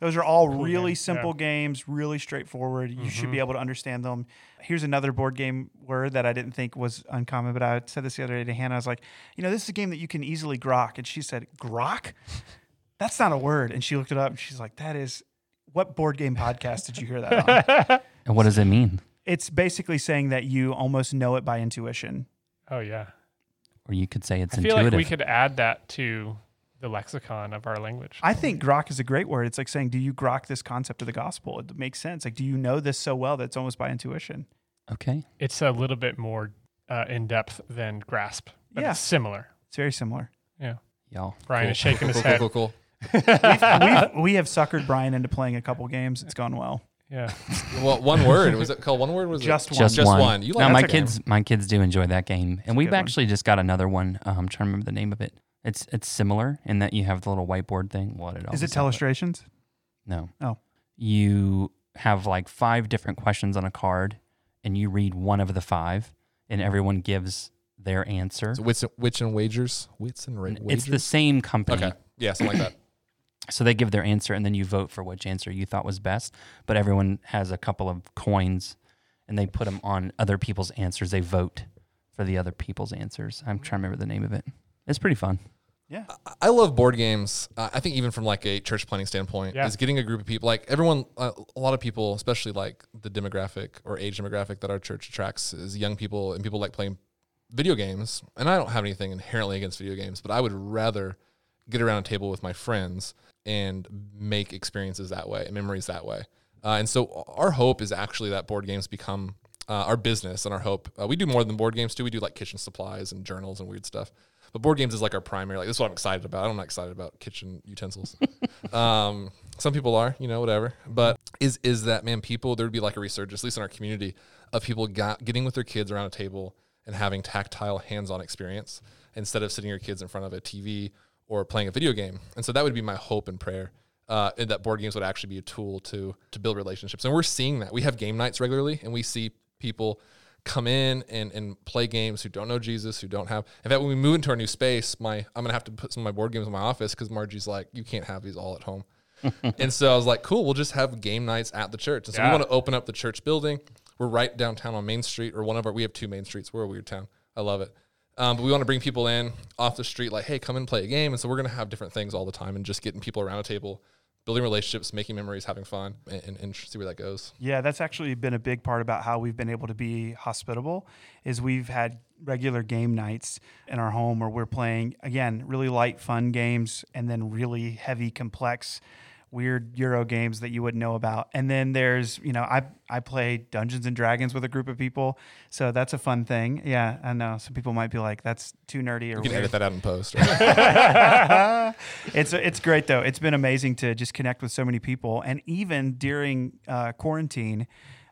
Those are all Cool really game, simple yeah. games, really straightforward. You should Mhm. be able to understand them. Here's another board game word that I didn't think was uncommon, but I said this the other day to Hannah. I was like, you know, this is a game that you can easily grok. And she said, grok? That's not a word. And she looked it up and she's like, that is, what board game podcast did you hear that on? [LAUGHS] And what does it mean? it's basically saying that you almost know it by intuition. oh yeah. Or you could say it's I feel intuitive. like we could add that to the lexicon of our language. I think grok is a great word. It's like saying, do you grok this concept of the gospel? It makes sense. Like, do you know this so well that it's almost by intuition? okay. it's a little bit more uh, in depth than grasp, but Yeah. it's similar. It's very similar. Yeah. Y'all. Brian Cool. is shaking his cool, head. Cool, cool, We've, [LAUGHS] we have suckered Brian into playing a couple games. It's gone well. Yeah. [LAUGHS] Well, one word. Was it called one word? Was Just it? one. Just, Just one. one. You like no, my that's okay. kids, my kids do enjoy that game, and a we've good one. actually just got another one. Uh, I'm trying to remember the name of it. It's it's similar in that you have the little whiteboard thing. What it Is always it have Telestrations? No. Oh. You have like five different questions on a card, and you read one of the five, and everyone gives their answer. So wits, wits and wagers. Wits and ra- wagers. It's the same company. Okay. Yeah, something like that. So they give their answer, and then you vote for which answer you thought was best. But everyone has a couple of coins, and they put them on other people's answers. They vote for the other people's answers. I'm trying to remember the name of it. It's pretty fun. Yeah. I love board games. Uh, I think even from like a church planting standpoint, Yeah. is getting a group of people like everyone. Uh, a lot of people, especially like the demographic or age demographic that our church attracts, is young people and people like playing video games. And I don't have anything inherently against video games, but I would rather get around a table with my friends and make experiences that way and memories that way. Uh, and so our hope is actually that board games become uh, our business and our hope. Uh, we do more than board games too. We do like kitchen supplies and journals and weird stuff. But board games is like our primary. Like this is what I'm excited about. I'm not excited about kitchen utensils. [LAUGHS] um, some people are, you know, whatever. But is is that man? People there would be like a resurgence, at least in our community, of people got, getting with their kids around a table and having tactile, hands-on experience instead of sitting your kids in front of a TV or playing a video game. And so that would be my hope and prayer. Uh, and that board games would actually be a tool to to build relationships. And we're seeing that. We have game nights regularly, and we see people come in and, and play games who don't know Jesus, who don't have. In fact, when we move into our new space, my I'm gonna have to put some of my board games in my office because Margie's like, you can't have these all at home. [LAUGHS] and so I was like, cool, we'll just have game nights at the church. And so we want to open up the church building. We're right downtown on Main Street, or one of our. We have two main streets. We're a weird town. I love it. Um, but we want to bring people in off the street, like, hey, come and play a game. And so we're gonna have different things all the time, and just getting people around a table, building relationships, making memories, having fun, and, and, and see where that goes. Yeah, that's actually been a big part about how we've been able to be hospitable is we've had regular game nights in our home where we're playing again really light fun games and then really heavy complex weird euro games that you wouldn't know about. And then there's, you know, I I play Dungeons and Dragons with a group of people. So that's a fun thing. Yeah, I know some people might be like that's too nerdy or You can weird. edit that out in post. [LAUGHS] right? it's it's great though. It's been amazing to just connect with so many people, and even during uh, quarantine,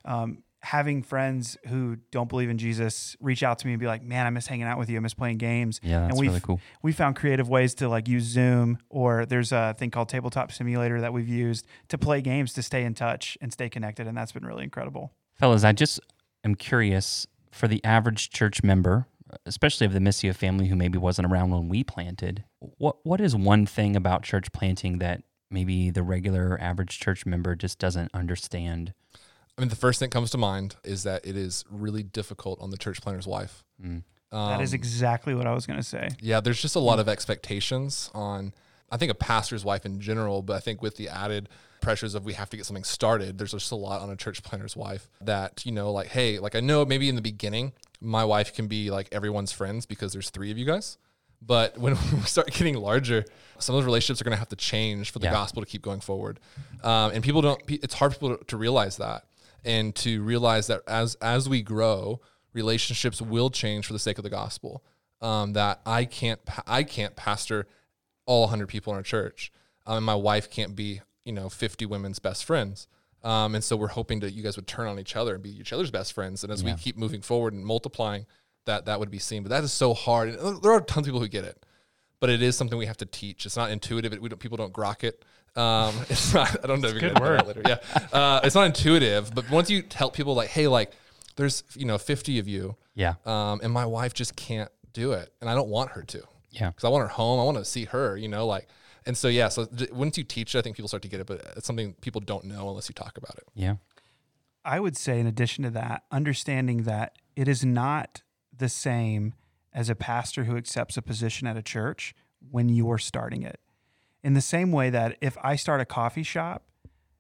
um, having friends who don't believe in Jesus reach out to me and be like, "Man, I miss hanging out with you. I miss playing games." Yeah, that's and we've, really cool. We found creative ways to like use Zoom, or there's a thing called Tabletop Simulator that we've used to play games to stay in touch and stay connected, and that's been really incredible. Fellas, I just am curious for the average church member, especially of the Missio family who maybe wasn't around when we planted. What what is one thing about church planting that maybe the regular average church member just doesn't understand? I mean, the first thing that comes to mind is that it is really difficult on the church planter's wife. Mm. that is Um, exactly what I was going to say. Yeah, there's just a lot of expectations on, I think, a pastor's wife in general, but I think with the added pressures of we have to get something started, there's just a lot on a church planter's wife that, you know, like, hey, like I know maybe in the beginning, my wife can be like everyone's friends because there's three of you guys. But when [LAUGHS] we start getting larger, some of those relationships are going to have to change for the Yeah. gospel to keep going forward. Um, and people don't, it's hard for people to, to realize that and to realize that as, as we grow, relationships will change for the sake of the gospel. Um, that I can't, I can't pastor all 100 people in our church. Um, and my wife can't be, you know, 50 women's best friends. Um, and so we're hoping that you guys would turn on each other and be each other's best friends. And as we keep moving forward and multiplying, that that would be seen. But that is so hard. And there are tons of people who get it, but it is something we have to teach. It's not intuitive. It, we don't, people don't grok it. Um, [LAUGHS] it's not. I don't know if you're good gonna edit later. Yeah, uh, it's not intuitive. But once you tell people like, hey, like, there's you know 50 of you, Yeah. um, and my wife just can't do it, and I don't want her to Yeah. because I want her home. I want to see her, you know, like, and so yeah. So d- once you teach it, I think people start to get it, but it's something people don't know unless you talk about it. Yeah. I would say, in addition to that, understanding that it is not the same as a pastor who accepts a position at a church when you're starting it. In the same way that if I start a coffee shop,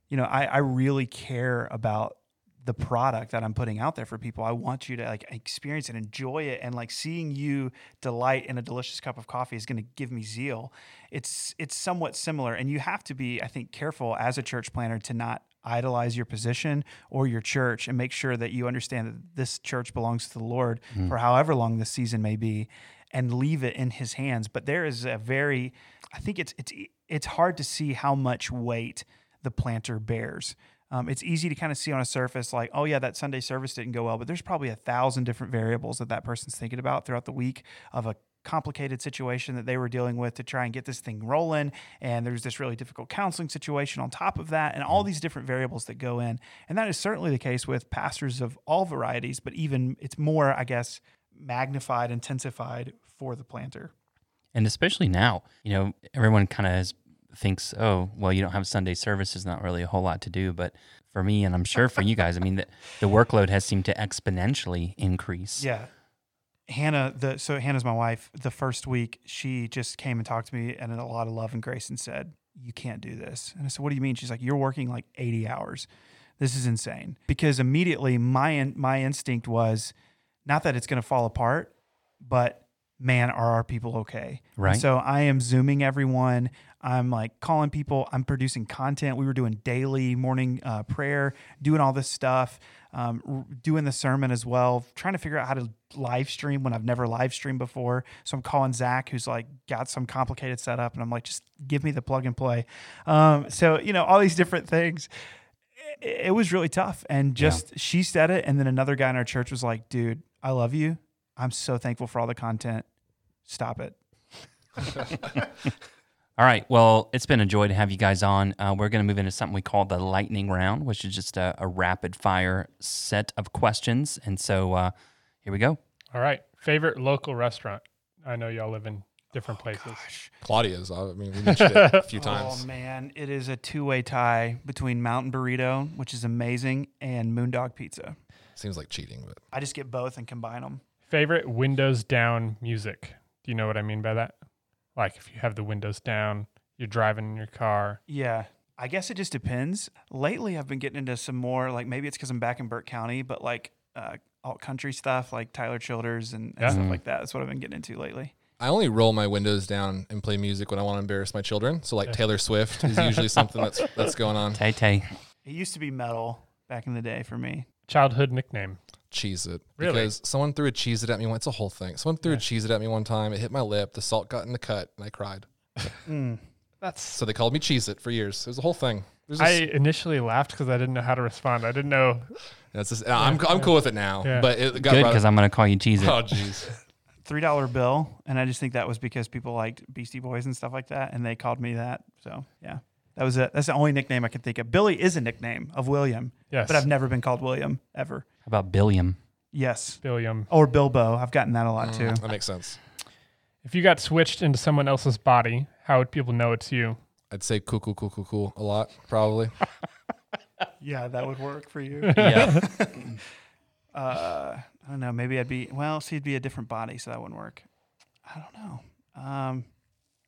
you know, I, I really care about the product that I'm putting out there for people. I want you to like experience and enjoy it and like seeing you delight in a delicious cup of coffee is going to give me zeal. It's it's somewhat similar and you have to be I think careful as a church planter to not idolize your position or your church and make sure that you understand that this church belongs to the Lord for however long this season may be and leave it in his hands. But there is a very I think it's it's it's hard to see how much weight the planter bears. Um, it's easy to kind of see on a surface, like, oh yeah, that Sunday service didn't go well, but there's probably a thousand different variables that that person's thinking about throughout the week of a complicated situation that they were dealing with to try and get this thing rolling. And there's this really difficult counseling situation on top of that, and all mm-hmm. these different variables that go in. And that is certainly the case with pastors of all varieties, but even it's more, I guess, magnified, intensified for the planter. And especially now, you know, everyone kind of thinks, oh, well, you don't have Sunday service. There's not really a whole lot to do. But for me, and I'm sure for you guys, I mean, the, the workload has seemed to exponentially increase. Yeah. Hannah, the so Hannah's my wife. The first week, she just came and talked to me and in a lot of love and grace and said, "You can't do this." And I said, "What do you mean?" She's like, "You're working like 80 hours. This is insane." Because immediately my in, my instinct was not that it's going to fall apart, but man, are our people okay? And Right. so I am zooming everyone. I'm like calling people. I'm producing content. We were doing daily morning uh, prayer, doing all this stuff, um, r- doing the sermon as well, trying to figure out how to live stream when I've never live streamed before. So I'm calling Zach, who's like got some complicated setup, and I'm like, just give me the plug and play. Um, so you know, all these different things. It, it was really tough, and just she said it, and then another guy in our church was like, "Dude, I love you. I'm so thankful for all the content. Stop it." [LAUGHS] All right. Well, it's been a joy to have you guys on. Uh, we're going to move into something we call the lightning round, which is just a, a rapid fire set of questions. And so uh, here we go. All right. Favorite local restaurant? I know y'all live in different places. Claudia's. I mean, we mentioned it a few [LAUGHS] times. Oh man, it is a two-way tie between Mountain Burrito, which is amazing, and Moondog Pizza. Seems like cheating, but I just get both and combine them. Favorite windows down music? Do you know what I mean by that? Like if you have the windows down, you're driving in your car. Yeah. I guess it just depends. Lately, I've been getting into some more, like maybe it's because I'm back in Burke County, but like uh, alt country stuff, like Tyler Childers and, and Yeah. stuff like that. That's what I've been getting into lately. I only roll my windows down and play music when I want to embarrass my children. So like Taylor Swift is usually something that's [LAUGHS] that's going on. Tay Tay. It used to be metal back in the day for me. Childhood nickname. Cheese it. Really? Because someone threw a cheese it at me. It's a whole thing. Someone threw Yeah. a cheese it at me one time. It hit my lip. The salt got in the cut, and I cried. [LAUGHS] Mm. That's. So they called me cheese it for years. It was a whole thing. There's I initially laughed because I didn't know how to respond. I didn't know. that's just, I'm I'm cool with it now. Yeah. But it got Good, because I'm going to call you Cheese It. Oh jeez. [LAUGHS] Three dollar bill, and I just think that was because people liked Beastie Boys and stuff like that, and they called me that. So yeah, that was it. That's the only nickname I can think of. Billy is a nickname of William, Yes. but I've never been called William ever. How about Billiam? Yes, Billiam. or Bilbo. I've gotten that a lot too. Mm, that makes sense. If you got switched into someone else's body, how would people know it's you? I'd say cool, cool, cool, cool, cool a lot, probably. [LAUGHS] Yeah, that would work for you. [LAUGHS] Yeah. [LAUGHS] uh, I don't know. Maybe I'd be well. See, it'd be a different body, so that wouldn't work. I don't know. Um,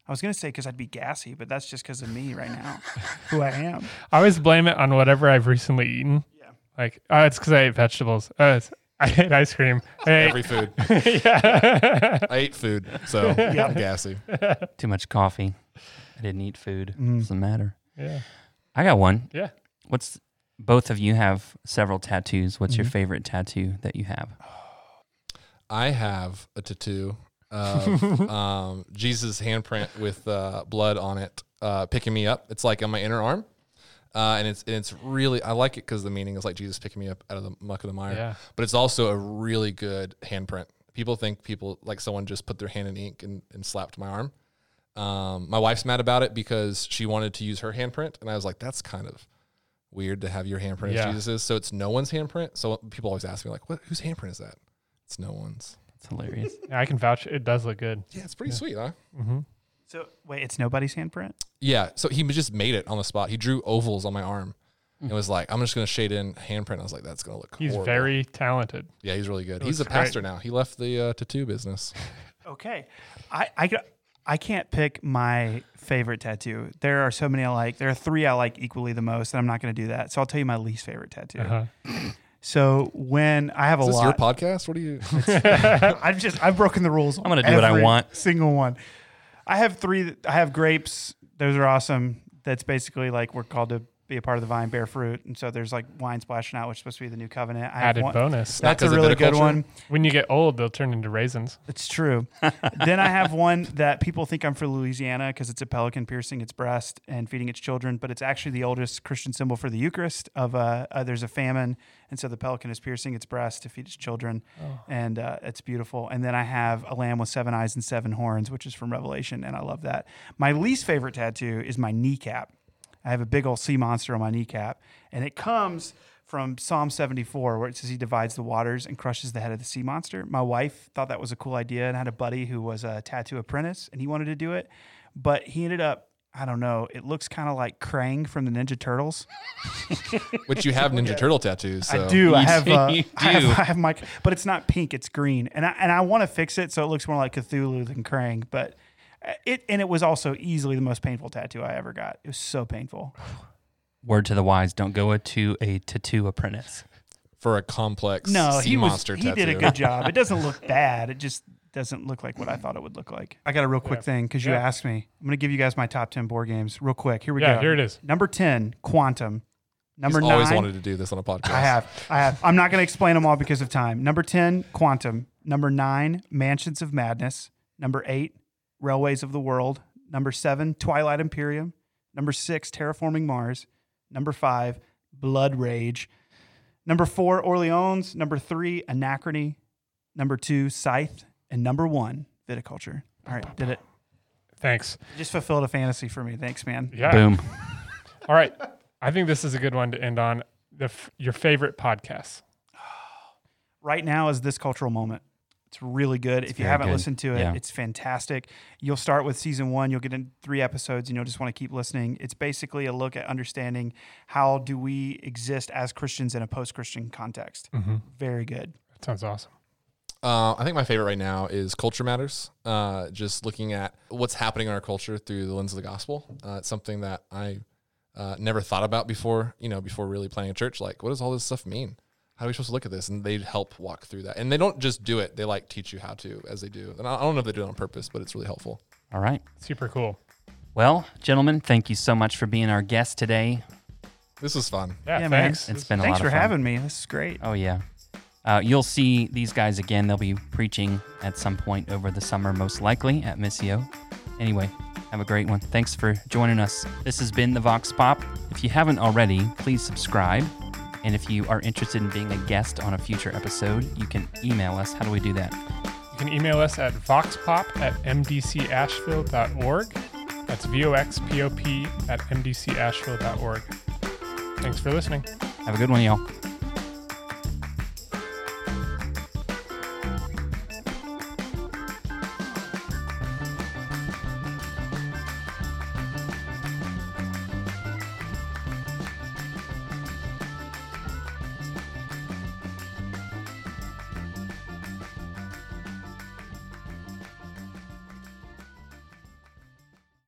I was gonna say because I'd be gassy, but that's just because of me right now, who I am. I always blame it on whatever I've recently eaten. Yeah. Like, oh, it's because I ate vegetables. Oh, it's, [LAUGHS] I ate ice cream. I ate, Every food. [LAUGHS] yeah. [LAUGHS] I ate food, so I'm gassy. Too much coffee. I didn't eat food. Mm. Doesn't matter. yeah. I got one. Yeah. What's both of you have several tattoos. What's your Mhm. favorite tattoo that you have? [SIGHS] I have a tattoo of um, Jesus' handprint with uh, blood on it, uh, picking me up. It's like on my inner arm, uh, and it's and it's really I like it because the meaning is like Jesus picking me up out of the muck of the mire. Yeah. But it's also a really good handprint. People think people like someone just put their hand in ink and, and slapped my arm. Um, my wife's mad about it because she wanted to use her handprint, and I was like, that's kind of weird to have your handprint Yeah. as Jesus's. So it's no one's handprint. So people always ask me like, what? Whose handprint is that? It's no one's. It's hilarious. [LAUGHS] I can vouch. It does look good. Yeah, it's pretty Yeah. sweet, huh? Mm-hmm. So wait, it's nobody's handprint. Yeah. So he just made it on the spot. He drew ovals on my arm. And was like, I'm just gonna shade in handprint. I was like, that's gonna look. Cool. He's horrible. very talented. yeah, he's really good. It He's a looks great. pastor now. He left the uh, tattoo business. [LAUGHS] Okay, I I I can't pick my favorite tattoo. There are so many I like. There are three I like equally the most, and I'm not going to do that. So I'll tell you my least favorite tattoo. Uh-huh. So when I have a Is this lot, your podcast? What do you? [LAUGHS] [LAUGHS] I've just I've broken the rules. I'm gonna do what I want. Single one. I have three. I have grapes. Those are awesome. That's basically like we're called to be a part of the vine, bear fruit, and so there's like wine splashing out, which is supposed to be the new covenant. I have Added one- bonus. That's a really good one. When you get old, they'll turn into raisins. It's true. [LAUGHS] then I have one that people think I'm for Louisiana because it's a pelican piercing its breast and feeding its children, but it's actually the oldest Christian symbol for the Eucharist. Of uh, uh, there's a famine, and so the pelican is piercing its breast to feed its children, and uh, it's beautiful. And then I have a lamb with seven eyes and seven horns, which is from Revelation, and I love that. My least favorite tattoo is my kneecap. I have a big old sea monster on my kneecap, and it comes from Psalm 74, where it says he divides the waters and crushes the head of the sea monster. My wife thought that was a cool idea and had a buddy who was a tattoo apprentice, and he wanted to do it, but he ended up, I don't know, it looks kind of like Krang from the Ninja Turtles. [LAUGHS] Which you have Ninja Turtle tattoos. So. I do. I have, uh, you [LAUGHS] I have, do. I have my, but it's not pink. It's green, and I and I want to fix it so it looks more like Cthulhu than Krang. But it and it was also easily the most painful tattoo I ever got. It was so painful. Word to the wise: Don't go to a tattoo apprentice. for a complex No, sea he was. monster He tattoo. did a good job. It doesn't look [LAUGHS] bad. It just doesn't look like what I thought it would look like. I got a real quick Yeah. thing because you Yeah. asked me. I'm going to give you guys my top ten board games real quick. Here we Yeah, go. here it is. Number ten, Quantum. Number He's nine. always wanted to do this on a podcast. I have. I have. I'm not going to explain them all because of time. Number 10, Quantum. Number 9, Mansions of Madness. Number 8, Railways of the World. Number 7, Twilight Imperium. Number 6, Terraforming Mars. Number 5, Blood Rage. Number 4, Orleans. Number 3, Anachrony. Number 2, Scythe. And number 1, Viticulture. All right, did it. Thanks. Just fulfilled a fantasy for me. Thanks, man. Yeah. Boom. [LAUGHS] All right. I think this is a good one to end on. The f- your favorite podcasts. Right now is this cultural moment. It's really good. if you haven't good. listened to it, Yeah. it's fantastic. You'll start with season one. You'll get in three episodes, and you'll just want to keep listening. It's basically a look at understanding how do we exist as Christians in a post-Christian context. Mm-hmm. Very good. That sounds awesome. Uh, I think my favorite right now is Culture Matters. Uh, just looking at what's happening in our culture through the lens of the gospel. Uh, it's something that I uh, never thought about before. You know, before really planting a church. Like, what does all this stuff mean? How are we supposed to look at this? And they help walk through that. And they don't just do it; they like teach you how to as they do. And I I don't know if they do it on purpose, but it's really helpful. All right. Super cool. Well, gentlemen, thank you so much for being our guest today. This was fun. Yeah, Yeah, man. thanks. It's been a Thanks lot for fun. having me. This is great. Oh yeah. Uh, you'll see these guys again. They'll be preaching at some point over the summer, most likely at Missio. Anyway, have a great one. Thanks for joining us. This has been the Vox Pop. If you haven't already, please subscribe. And if you are interested in being a guest on a future episode, you can email us. How do we do that? You can email us at voxpop at mdcasheville.org. That's V-O-X-P-O-P at mdcasheville.org. Thanks for listening. Have a good one, y'all.